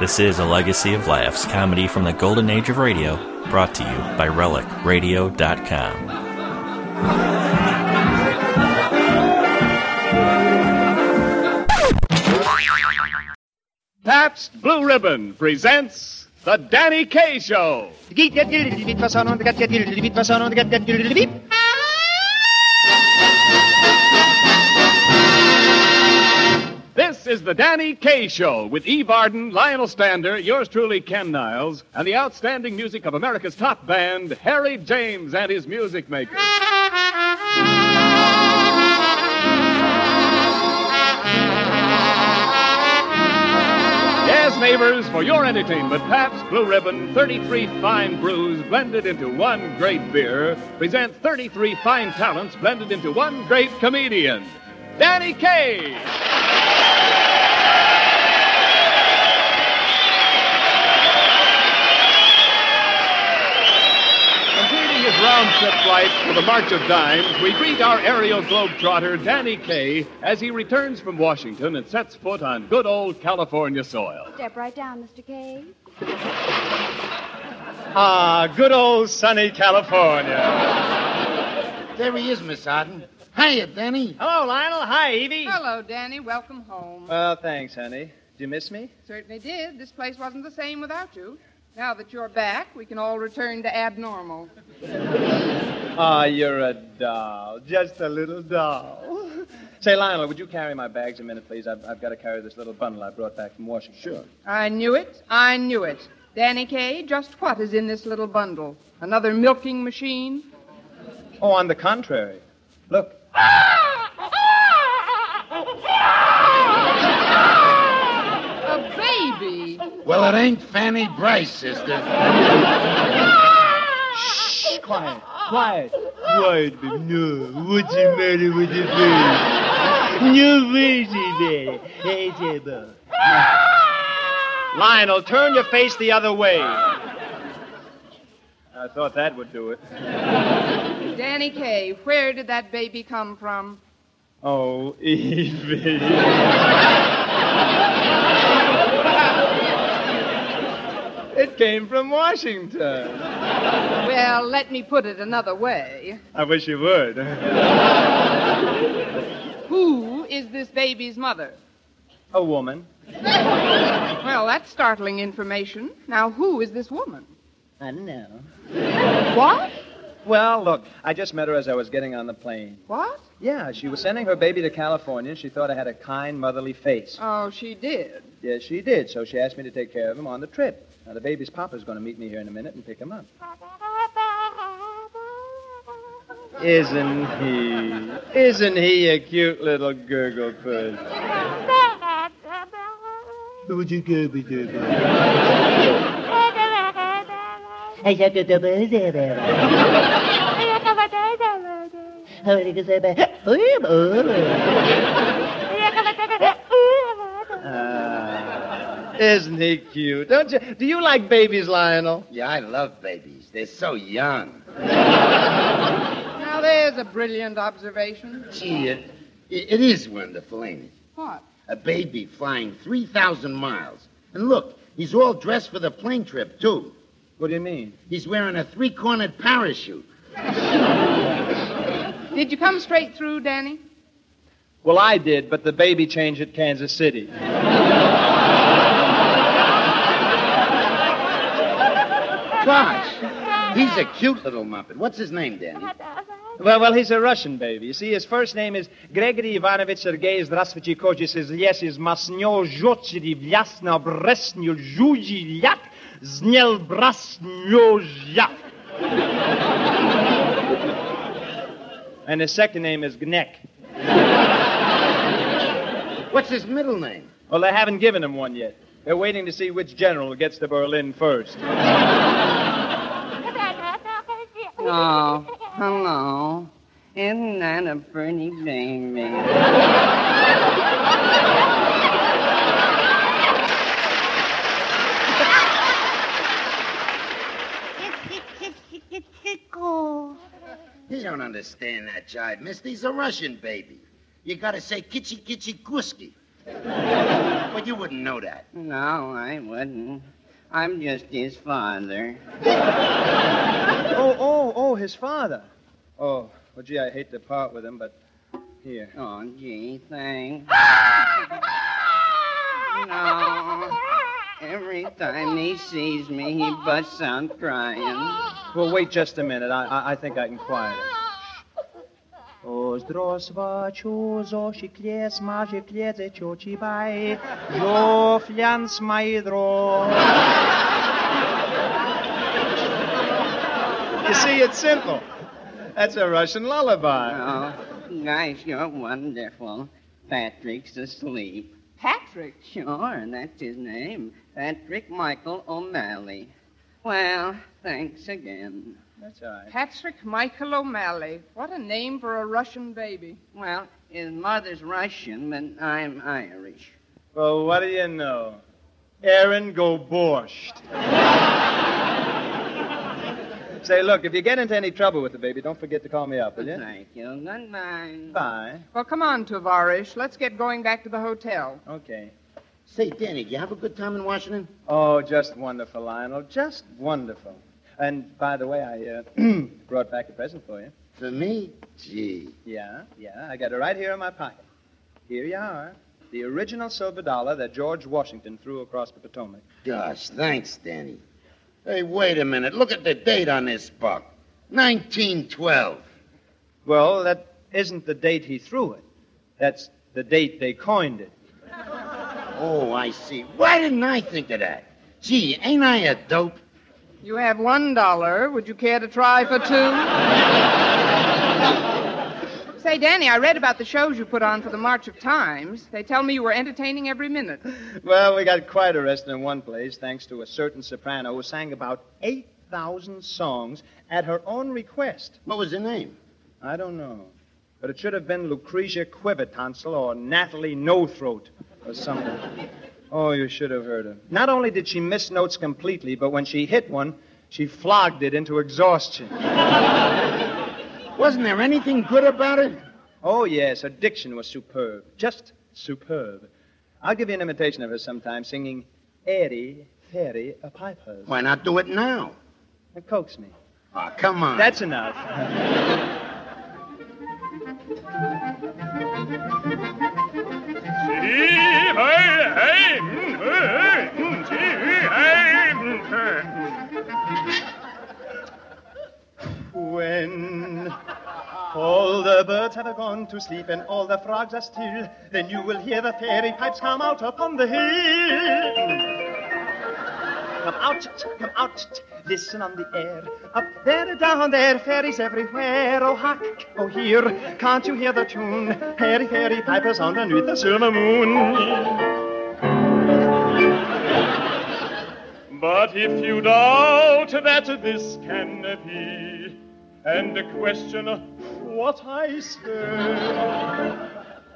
This is a legacy of laughs, comedy from the golden age of radio, brought to you by RelicRadio.com. Pabst Blue Ribbon presents The Danny Kaye Show. Is The Danny Kaye Show with Eve Arden, Lionel Stander, yours truly, Ken Niles, and the outstanding music of America's top band, Harry James and his music makers. Yes, neighbors, for your entertainment, Pabst Blue Ribbon 33 fine brews blended into one great beer present 33 fine talents blended into one great comedian, Danny Kaye. Completing his round-trip flight with a march of dimes, we greet our aerial globetrotter, Danny Kaye, as he returns from Washington and sets foot on good old California soil. Step right down, Mr. K. Ah, good old sunny California. There he is, Miss Arden. Hiya, Danny. Hello, Lionel. Hi, Evie. Hello, Danny. Welcome home. Well, thanks, honey. Do you miss me? Certainly did. This place wasn't the same without you. Now that you're back, we can all return to abnormal. Ah, you're a doll. Just a little doll. Say, Lionel, would you carry my bags a minute, please? I've, I've got to carry this little bundle I brought back from Washington. Sure. I knew it. I knew it. Danny Kaye, just what is in this little bundle? Another milking machine? Oh, on the contrary. Look. A baby. Well, it ain't Fanny Brice, sister. Shh, quiet. Quiet. Quiet, baby. No. What's the matter with the baby? No, baby. Hey, Jabba. Lionel, turn your face the other way. I thought that would do it. Danny Kaye, where did that baby come from? Oh, Evie. It came from Washington. Well, let me put it another way. I wish you would. Who is this baby's mother? A woman. Well, that's startling information. Now, who is this woman? I don't know. What? Well, look, I just met her as I was getting on the plane. What? Yeah, she was sending her baby to California, she thought I had a kind, motherly face. Oh, she did. Yes, she did, so she asked me to take care of him on the trip. Now, the baby's papa's going to meet me here in a minute and pick him up. Isn't he? Isn't he a cute little gurgle puss? Would you go with isn't he cute? Don't you? Do you like babies, Lionel? Yeah, I love babies. They're so young. Now, there's a brilliant observation. Gee, it, it is wonderful, ain't it? What? A baby flying 3,000 miles. And look, he's all dressed for the plane trip, too. What do you mean? He's wearing a three cornered parachute. Did you come straight through, Danny? Well, I did, but the baby changed at Kansas City. Gosh, he's a cute little muppet. What's his name, Danny? Well, well, he's a Russian baby. You see, his first name is Gregory Ivanovich Sergei Здравствуйте, Koji says, yes, is Masnyo Zhochiri Vyasna Bresnyo Zhuji Yak Znel Brasnyo Yak. And his second name is Gnek. What's his middle name? Well, they haven't given him one yet. They're waiting to see which general gets to Berlin first. Oh, hello. Isn't that a pretty baby? You don't understand that jive, mister. He's a Russian baby. You gotta say kitchy kitchy kuski. Well, but you wouldn't know that. No, I wouldn't. I'm just his father. Oh, oh, oh, his father. Oh, well, gee, I hate to part with him, but here. Oh, gee, thanks. no. Every time he sees me, he busts out crying. Well, wait just a minute. I, I, I think I can quiet him. Zošiklie smaže kliedze čočibaj, jo flians maidro. You see, it's simple. That's a Russian lullaby. Oh, gosh, you're wonderful. Patrick's asleep. Patrick. Sure, that's his name. Patrick Michael O'Malley. Well, thanks again. That's all right. Patrick Michael O'Malley. What a name for a Russian baby. Well, his mother's Russian, but I'm Irish. Well, what do you know? Erin go borscht. Say, look, if you get into any trouble with the baby, don't forget to call me up, will you? Thank you. Goodbye. Bye. Well, come on, Tavarish. Let's get going back to the hotel. Okay. Say, Danny, did you have a good time in Washington? Oh, just wonderful, Lionel. Just wonderful. And by the way, I uh, brought back a present for you. For me? Gee. Yeah, yeah. I got it right here in my pocket. Here you are. The original silver dollar that George Washington threw across the Potomac. Gosh, thanks, Danny. Hey, wait a minute. Look at the date on this buck. 1912. Well, that isn't the date he threw it. That's the date they coined it. Oh, I see. Why didn't I think of that? Gee, ain't I a dope? You have one dollar. Would you care to try for two? Say, Danny, I read about the shows you put on for the March of Dimes. They tell me you were entertaining every minute. Well, we got quite arrested in one place thanks to a certain soprano who sang about 8,000 songs at her own request. What was the name? I don't know. But it should have been Lucretia Quivertonsil or Natalie No Throat or something. Oh, you should have heard her. Not only did she miss notes completely, but when she hit one, she flogged it into exhaustion. Wasn't there anything good about it? Oh, yes, her diction was superb. Just superb. I'll give you an imitation of her sometime, singing Airy, Fairy, a Pipers. Why not do it now? Now, Coax me. Oh, come on. That's enough. When all the birds have gone to sleep and all the frogs are still, then you will hear the fairy pipes come out upon the hill. Come out, come out, listen on the air. Up there, down there, fairies everywhere. Oh, hark, oh, here, can't you hear the tune? Fairy, fairy pipers underneath the silver moon. But if you doubt that this can be, and question what I say,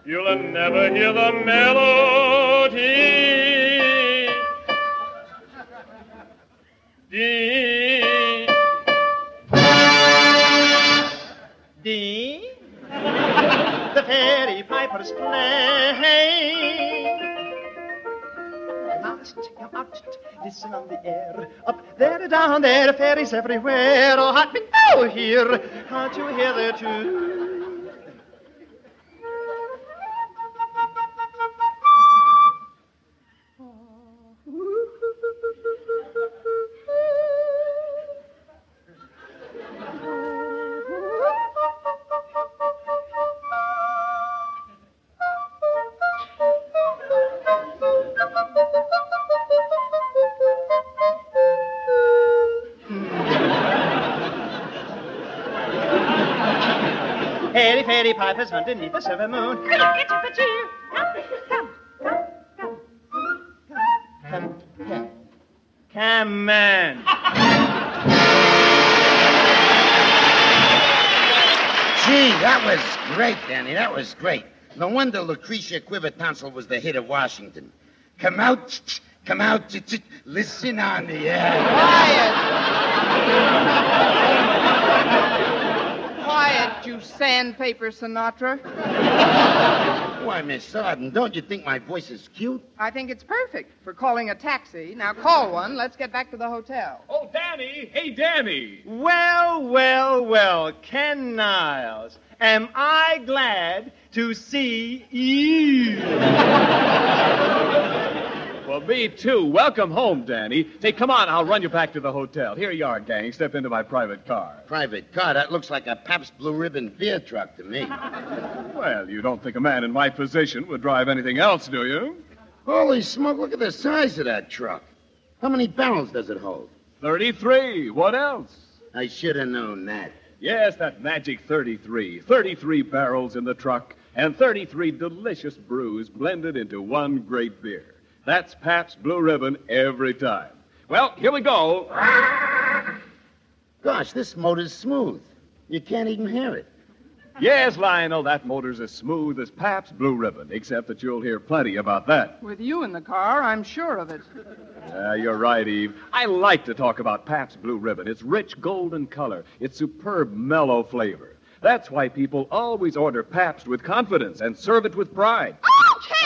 you'll never hear the melody. D. D. The fairy pipers play. Listen on the air. Up there, down there, fairies everywhere. Oh, hot me oh, here. Can't you hear their tune? Fairy, fairy underneath the silver moon. Come, come. Come on. Gee, that was great, Danny. That was great. No wonder Lucretia Quivertonsil was the hit of Washington. Come out, come out, t- t- listen on the air. Quiet, it, you sandpaper Sinatra. Why, Miss Arden, don't you think my voice is cute? I think it's perfect for calling a taxi. Now call one. Let's get back to the hotel. Oh, Danny! Hey, Danny! Well, well, well, Ken Niles, am I glad to see you. Well, me too. Welcome home, Danny. Say, come on, I'll run you back to the hotel. Here you are, gang. Step into my private car. Private car? That looks like a Pabst Blue Ribbon beer truck to me. Well, you don't think a man in my position would drive anything else, do you? Holy smoke, look at the size of that truck. How many barrels does it hold? 33. What else? I should have known that. Yes, that magic 33. 33 barrels in the truck and 33 delicious brews blended into one great beer. That's Pabst Blue Ribbon every time. Well, here we go. Gosh, this motor's smooth. You can't even hear it. Yes, Lionel, that motor's as smooth as Pabst Blue Ribbon, except that you'll hear plenty about that. With you in the car, I'm sure of it. Yeah, you're right, Eve. I like to talk about Pabst Blue Ribbon. It's rich golden color, its superb mellow flavor. That's why people always order Pabst with confidence and serve it with pride.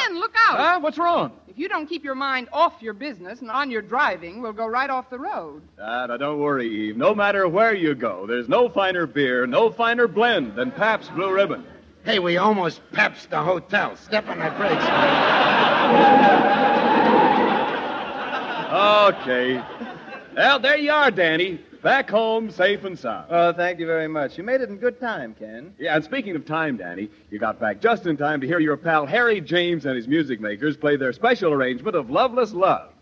Ken, look out! Huh? What's wrong? If you don't keep your mind off your business and on your driving, we'll go right off the road. Ah, now don't worry, Eve. No matter where you go, there's no finer beer, no finer blend than Pabst Blue Ribbon. Hey, we almost Pabst the hotel. Step on the brakes. Okay. Well, there you are, Danny. Back home, safe and sound. Oh, thank you very much. You made it in good time, Ken. Yeah, and speaking of time, Danny, you got back just in time to hear your pal Harry James and his music makers play their special arrangement of Loveless Love.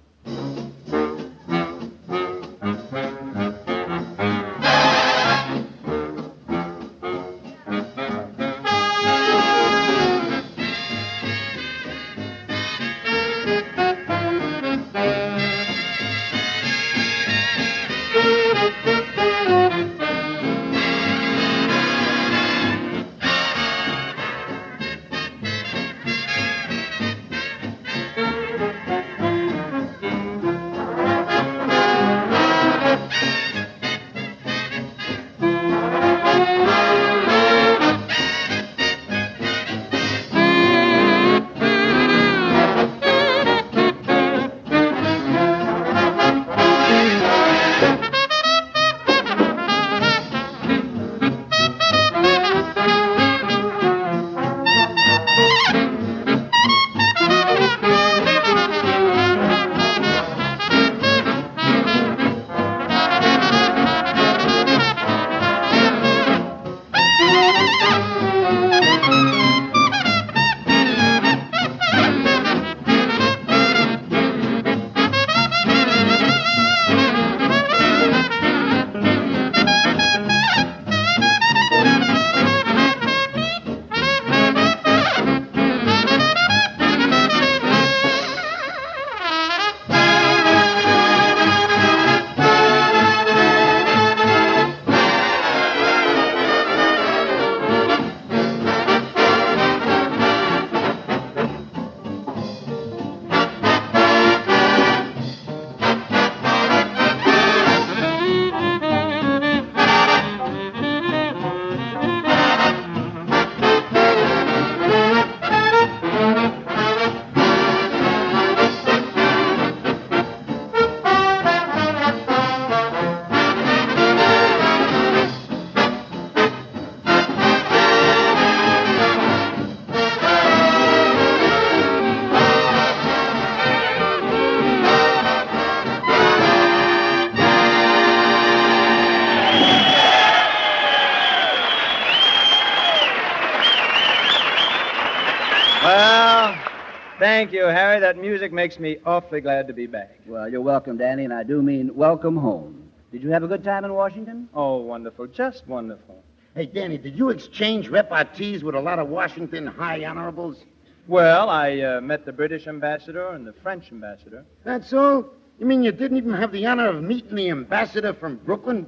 Music makes me awfully glad to be back. Well, you're welcome, Danny, and I do mean welcome home. Did you have a good time in Washington? Oh, wonderful. Just wonderful. Hey, Danny, did you exchange repartees with a lot of Washington high honorables? Well, I uh, met the British ambassador and the French ambassador. That's all? You mean you didn't even have the honor of meeting the ambassador from Brooklyn?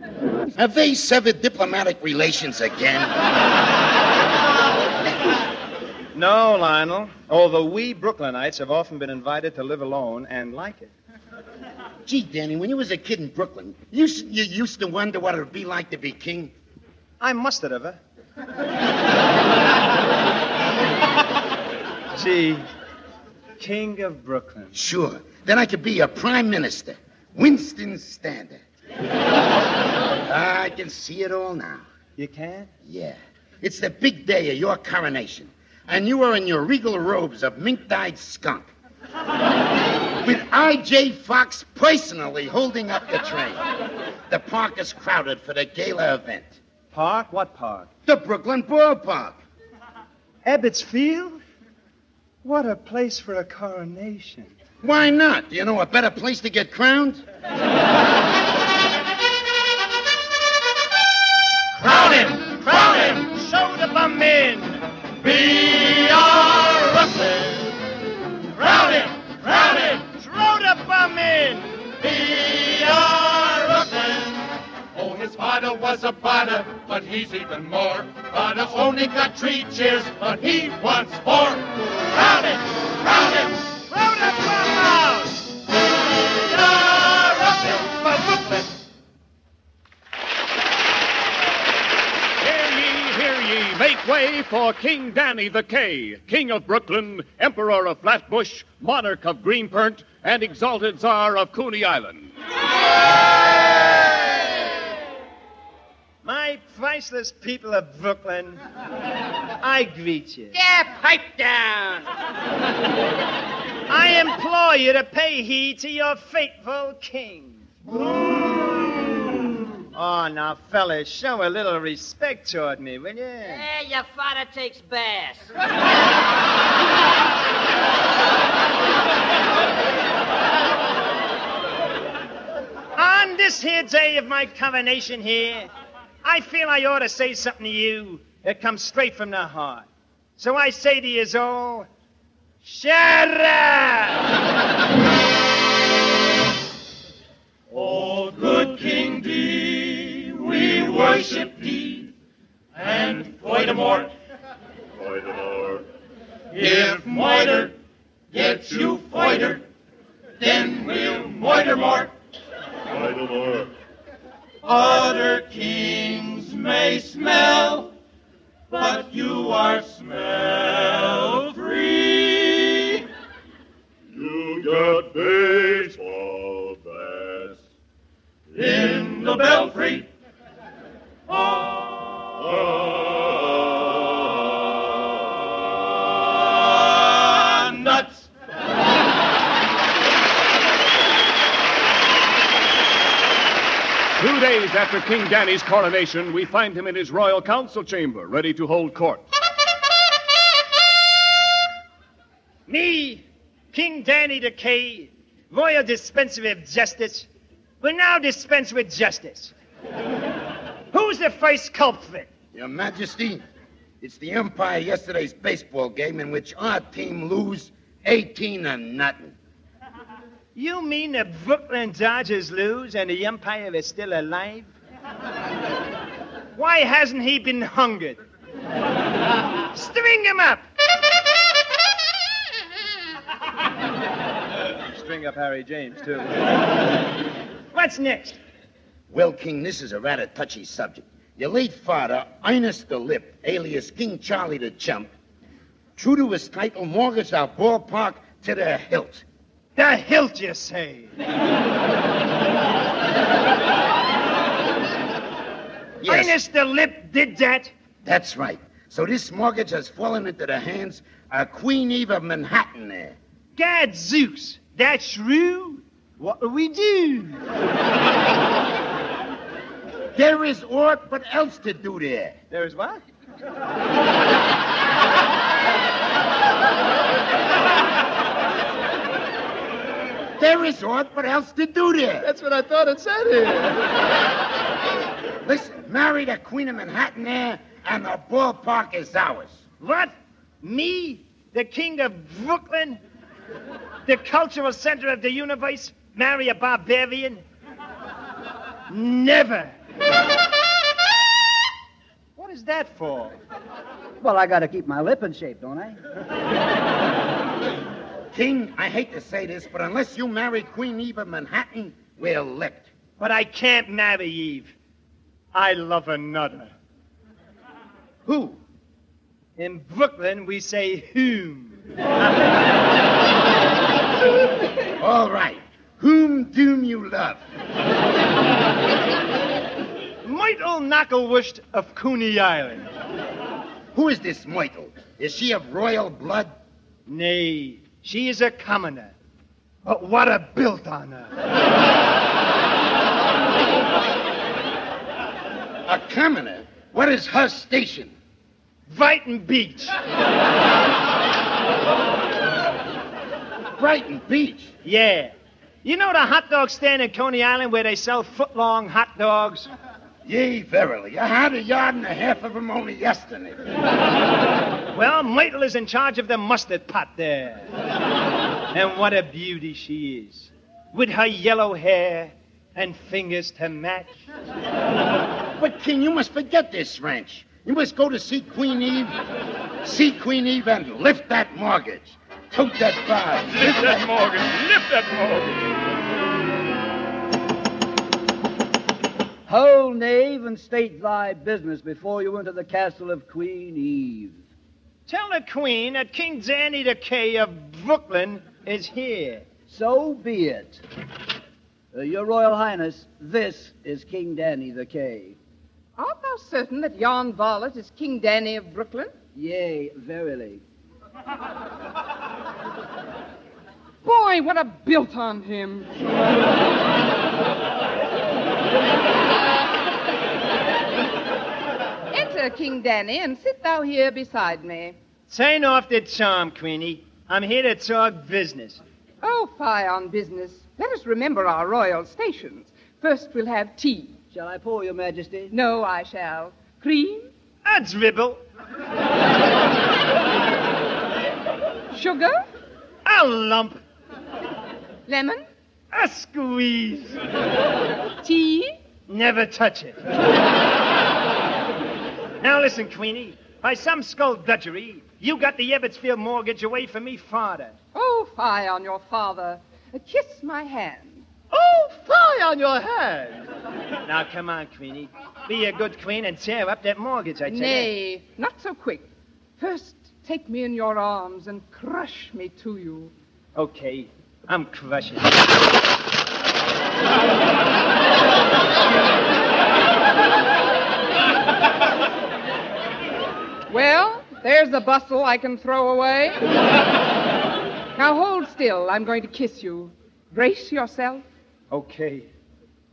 Have they severed diplomatic relations again? No, Lionel. Although we Brooklynites have often been invited to live alone and like it. Gee, Danny, when you was a kid in Brooklyn, you, s- you used to wonder what it would be like to be king. I must have her. Gee, King of Brooklyn. Sure. Then I could be your prime minister, Winston Standard. I can see it all now. You can? Yeah. It's the big day of your coronation. And you are in your regal robes of mink dyed skunk. With I.J. Fox personally holding up the train. The park is crowded for the gala event. Park? What park? The Brooklyn Ballpark. Ebbets Field? What a place for a coronation. Why not? Do you know a better place to get crowned? Was a butter, but he's even more. Butter only got three cheers, but he wants four. Crown him! Crown him! Throw the bum out! We are Brooklyn! For Brooklyn! Hear ye, hear ye, make way for King Danny the K, King of Brooklyn, Emperor of Flatbush, Monarch of Greenpert, and Exalted Tsar of Coney Island. My priceless people of Brooklyn, I greet you. Yeah, pipe down. I implore you to pay heed to your faithful king. Oh, now, fellas, show a little respect toward me, will you? Yeah, your father takes bass. On this here day of my coronation here, I feel I ought to say something to you that comes straight from the heart. So I say to you all, shut up! Oh, good King D, we worship thee. And furthermore, furthermore, if moiter gets you foiter, then we'll moiter more. Moiter more. Other kings may smell, but you are smell free. You got baseball bats in the belfry. Ah, days after King Danny's coronation, we find him in his royal council chamber, ready to hold court. Me, King Danny the K, royal dispenser of justice, will now dispense with justice. Who's the first culprit? Your Majesty, it's the Empire yesterday's baseball game in which our team lose 18 to nothing. You mean the Brooklyn Dodgers lose and the Empire is still alive? Why hasn't he been hungered? String him up! String up Harry James, too. What's next? Well, King, this is a rather touchy subject. Your late father, Ernest the Lip, alias King Charlie the Chump, true to his title, mortgaged our ballpark to the hilt. The hilt, you say? Yes, Ernest the Lip did that? that's right. So this mortgage has fallen into the hands of Queen Eve of Manhattan there. Gad Zeus, that's true? What do we do? There is aught but else to do there. There is what? There is aught but else to do there. That's what I thought it said here. Listen, marry the Queen of Manhattan there, and the ballpark is ours. What? Me, the king of Brooklyn, the cultural center of the universe, marry a barbarian? Never. What is that for? Well, I gotta keep my lip in shape, don't I? King, I hate to say this, but unless you marry Queen Eve of Manhattan, we're licked. But I can't marry Eve. I love another. Who? In Brooklyn, we say whom. All right. Whom doom you love? Myrtle Knacklewurst of Coney Island. Who is this Myrtle? Is she of royal blood? Nay, she is a commoner. But what a built on her. A commoner? What is her station? Brighton Beach. Brighton Beach. Yeah. You know the hot dog stand in Coney Island where they sell foot-long hot dogs? Yea, verily. I had a yard and a half of them only yesterday. Well, Myrtle is in charge of the mustard pot there. And what a beauty she is. With her yellow hair and fingers to match. But, King, you must forget this ranch. You must go to see Queen Eve. See Queen Eve and lift that mortgage. Tote that bar. Lift that mortgage. Lift that mortgage. Hold, knave, and state thy business before you enter the castle of Queen Eve. Tell the queen that King Danny the K of Brooklyn is here. So be it. Uh, Your Royal Highness, this is King Danny the K. Art thou certain that yon varlet is King Danny of Brooklyn? Yea, verily. Boy, what a built on him. Enter, King Danny, and sit thou here beside me. Sign off the charm, Queenie. I'm here to talk business. Oh, fie on business. Let us remember our royal stations. First, we'll have tea. Shall I pour, Your Majesty? No, I shall. Cream? A dribble. Sugar? A lump. Lemon? A squeeze. Tea? Never touch it. Now listen, Queenie. By some skullduggery, you got the Ebbets Field mortgage away from me father. Oh, fie on your father. Kiss my hand. Oh, fie on your hand. now, come on, Queenie. Be a good queen and tear up that mortgage, I tell you. Nay, not so quick. First, take me in your arms and crush me to you. Okay, I'm crushing. Well, there's a bustle I can throw away. now hold still. I'm going to kiss you. Brace yourself. Okay,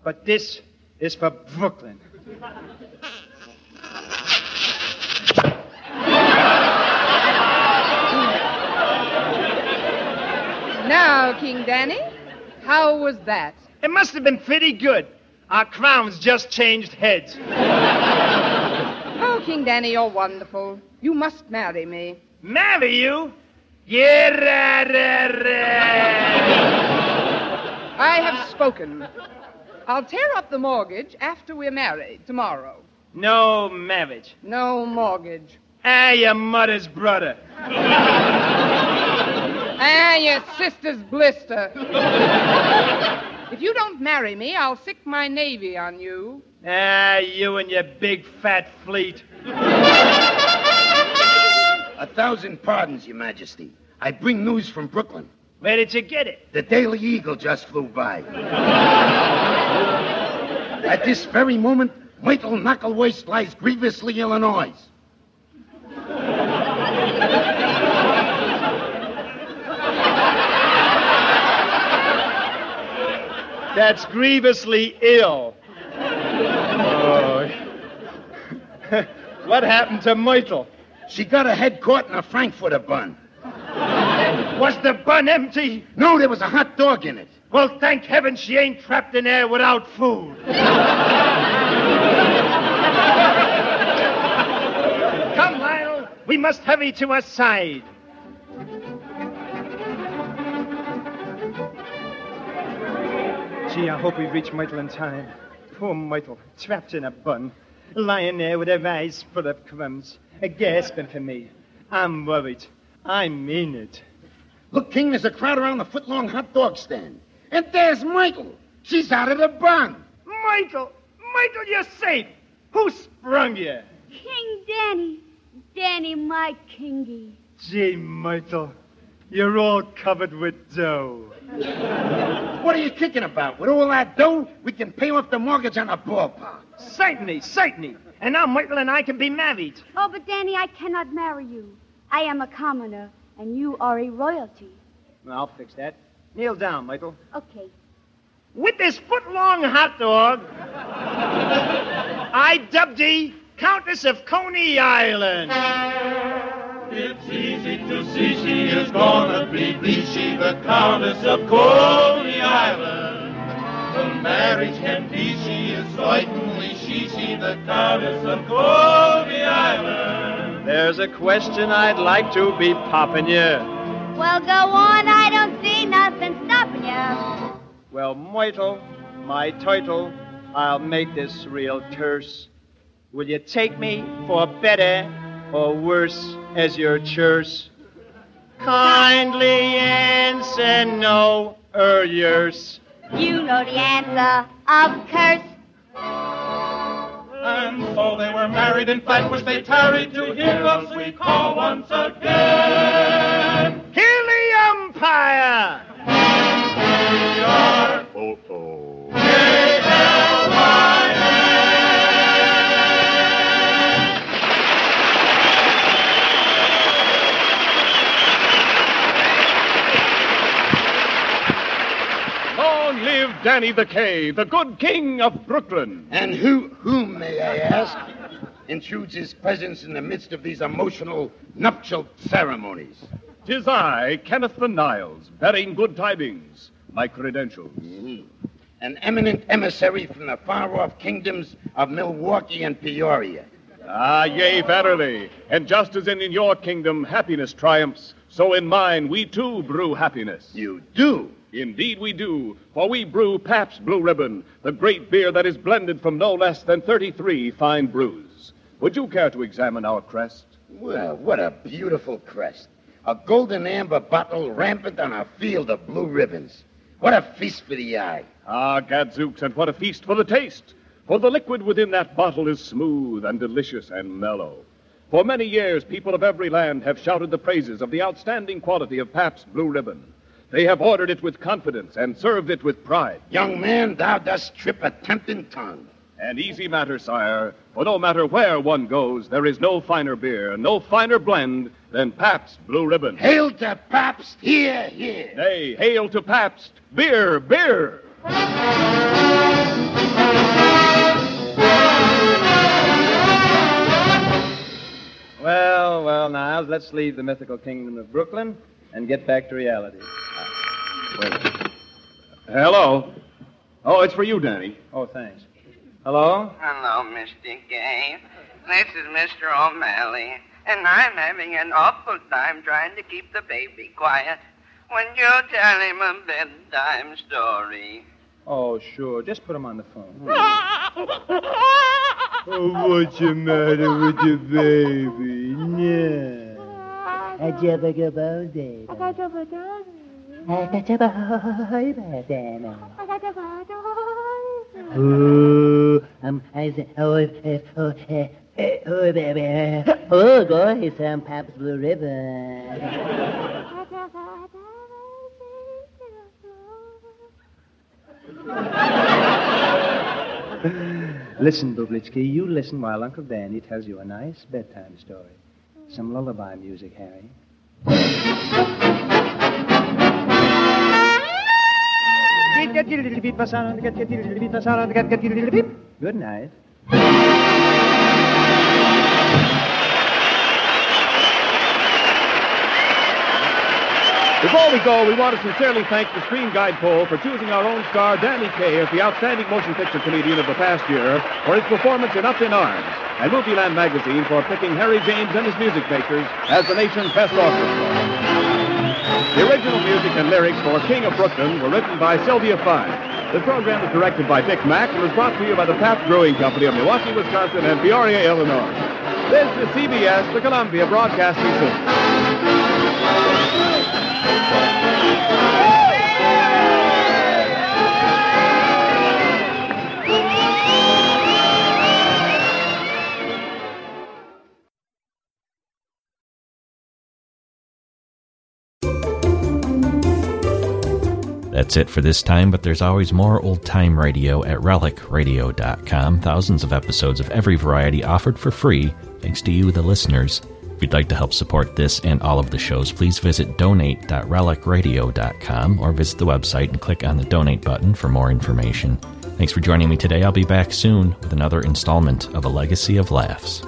but this is for Brooklyn. Now, King Danny, how was that? It must have been pretty good. Our crowns just changed heads. King Danny, you're wonderful. You must marry me. Marry you? Yeah, I have spoken. I'll tear up the mortgage after we're married tomorrow. No marriage. No mortgage. Ah, your mother's brother. Ah, your sister's blister. if you don't marry me, I'll sick my navy on you. Ah, you and your big fat fleet. A thousand pardons, Your Majesty. I bring news from Brooklyn. Where did you get it? The Daily Eagle just flew by. At this very moment, Myrtle Knucklewaist lies grievously Illinois. That's grievously ill. Oh. what happened to Myrtle? She got her head caught in a Frankfurter bun. Was the bun empty? No, there was a hot dog in it. Well, thank heaven she ain't trapped in there without food. Come, Lionel. We must hurry to her side. Gee, I hope we reach Myrtle in time. Poor Myrtle, trapped in a bun, lying there with her eyes full of crumbs, a gasping for me. I'm worried. I mean it. Look, King, there's a crowd around the foot-long hot dog stand. And there's Michael. She's out of the bun. Michael! Michael, you're safe! Who sprung you? King Danny. Danny, my kingy. Gee, Michael, you're all covered with dough. What are you kicking about? With all that dough, we can pay off the mortgage on the ballpark. Certainly, certainly. And now Myrtle and I can be married. Oh, but Danny, I cannot marry you. I am a commoner, and you are a royalty. Well, I'll fix that. Kneel down, Myrtle. Okay. With this foot-long hot dog, I dub thee Countess of Coney Island. It's easy to see she is gonna be Bleachy, the Countess of Coney Island. The marriage can be, she is certainly she, she, the Countess of Coney Island. There's a question I'd like to be popping you. Well, go on. I don't see nothing stopping you. Well, Myrtle, my turtle, I'll make this real terse. Will you take me for better or worse as your churse? Kindly answer no or yours. You know the answer, of course. And so they were married in fact, which they tarried to hear us we call once again. Kill the umpire! We are Danny the K, the good king of Brooklyn. And who, whom, may I ask, intrudes his presence in the midst of these emotional nuptial ceremonies? Tis I, Kenneth the Niles, bearing good tidings. My credentials. An eminent emissary from the far-off kingdoms of Milwaukee and Peoria. Ah, yea, verily. And just as in, in your kingdom happiness triumphs, so in mine we too brew happiness. You do? Indeed we do, for we brew Pabst Blue Ribbon, the great beer that is blended from no less than 33 fine brews. Would you care to examine our crest? Well, what a beautiful crest. A golden amber bottle rampant on a field of blue ribbons. What a feast for the eye. Ah, gadzooks, and what a feast for the taste! For the liquid within that bottle is smooth and delicious and mellow. For many years, people of every land have shouted the praises of the outstanding quality of Pabst Blue Ribbon. They have ordered it with confidence and served it with pride. Young man, thou dost trip a tempting tongue. An easy matter, sire, for no matter where one goes, there is no finer beer, no finer blend than Pabst Blue Ribbon. Hail to Pabst, here, here. Nay, hail to Pabst, beer, beer! Well, well, Niles, let's leave the mythical kingdom of Brooklyn and get back to reality. Uh, Hello. Oh, it's for you, Danny. Oh, thanks. Hello? Hello, Mr. Kaye. This is Mr. O'Malley, and I'm having an awful time trying to keep the baby quiet. When you tell him a bedtime story. Oh, sure. Just put him on the phone. oh, what's the matter with the baby? No. I just a good birthday. I got a birthday. I got a birthday. Oh, um, I said, oh, uh, oh, uh, uh, oh, baby. Oh, boy, some Pabst Blue Ribbon. Listen, Bublitsky, you listen while Uncle Danny tells you a nice bedtime story. Some lullaby music, Harry. Good night. Before we go, we want to sincerely thank the Screen Guide poll for choosing our own star, Danny Kaye, as the outstanding motion picture comedian of the past year for his performance in Up in Arms, and Movieland magazine for picking Harry James and his music makers as the nation's best orchestra. The original music and lyrics for King of Brooklyn were written by Sylvia Fine. The program was directed by Dick Mack and was brought to you by the Pabst Brewing Company of Milwaukee, Wisconsin, and Peoria, Illinois. This is CBS, the Columbia Broadcasting System. That's it for this time, but there's always more old time radio at relicradio.com. Thousands of episodes of every variety offered for free, thanks to you, the listeners. If you'd like to help support this and all of the shows, please visit donate.relicradio.com or visit the website and click on the donate button for more information. Thanks for joining me today. I'll be back soon with another installment of A Legacy of Laughs.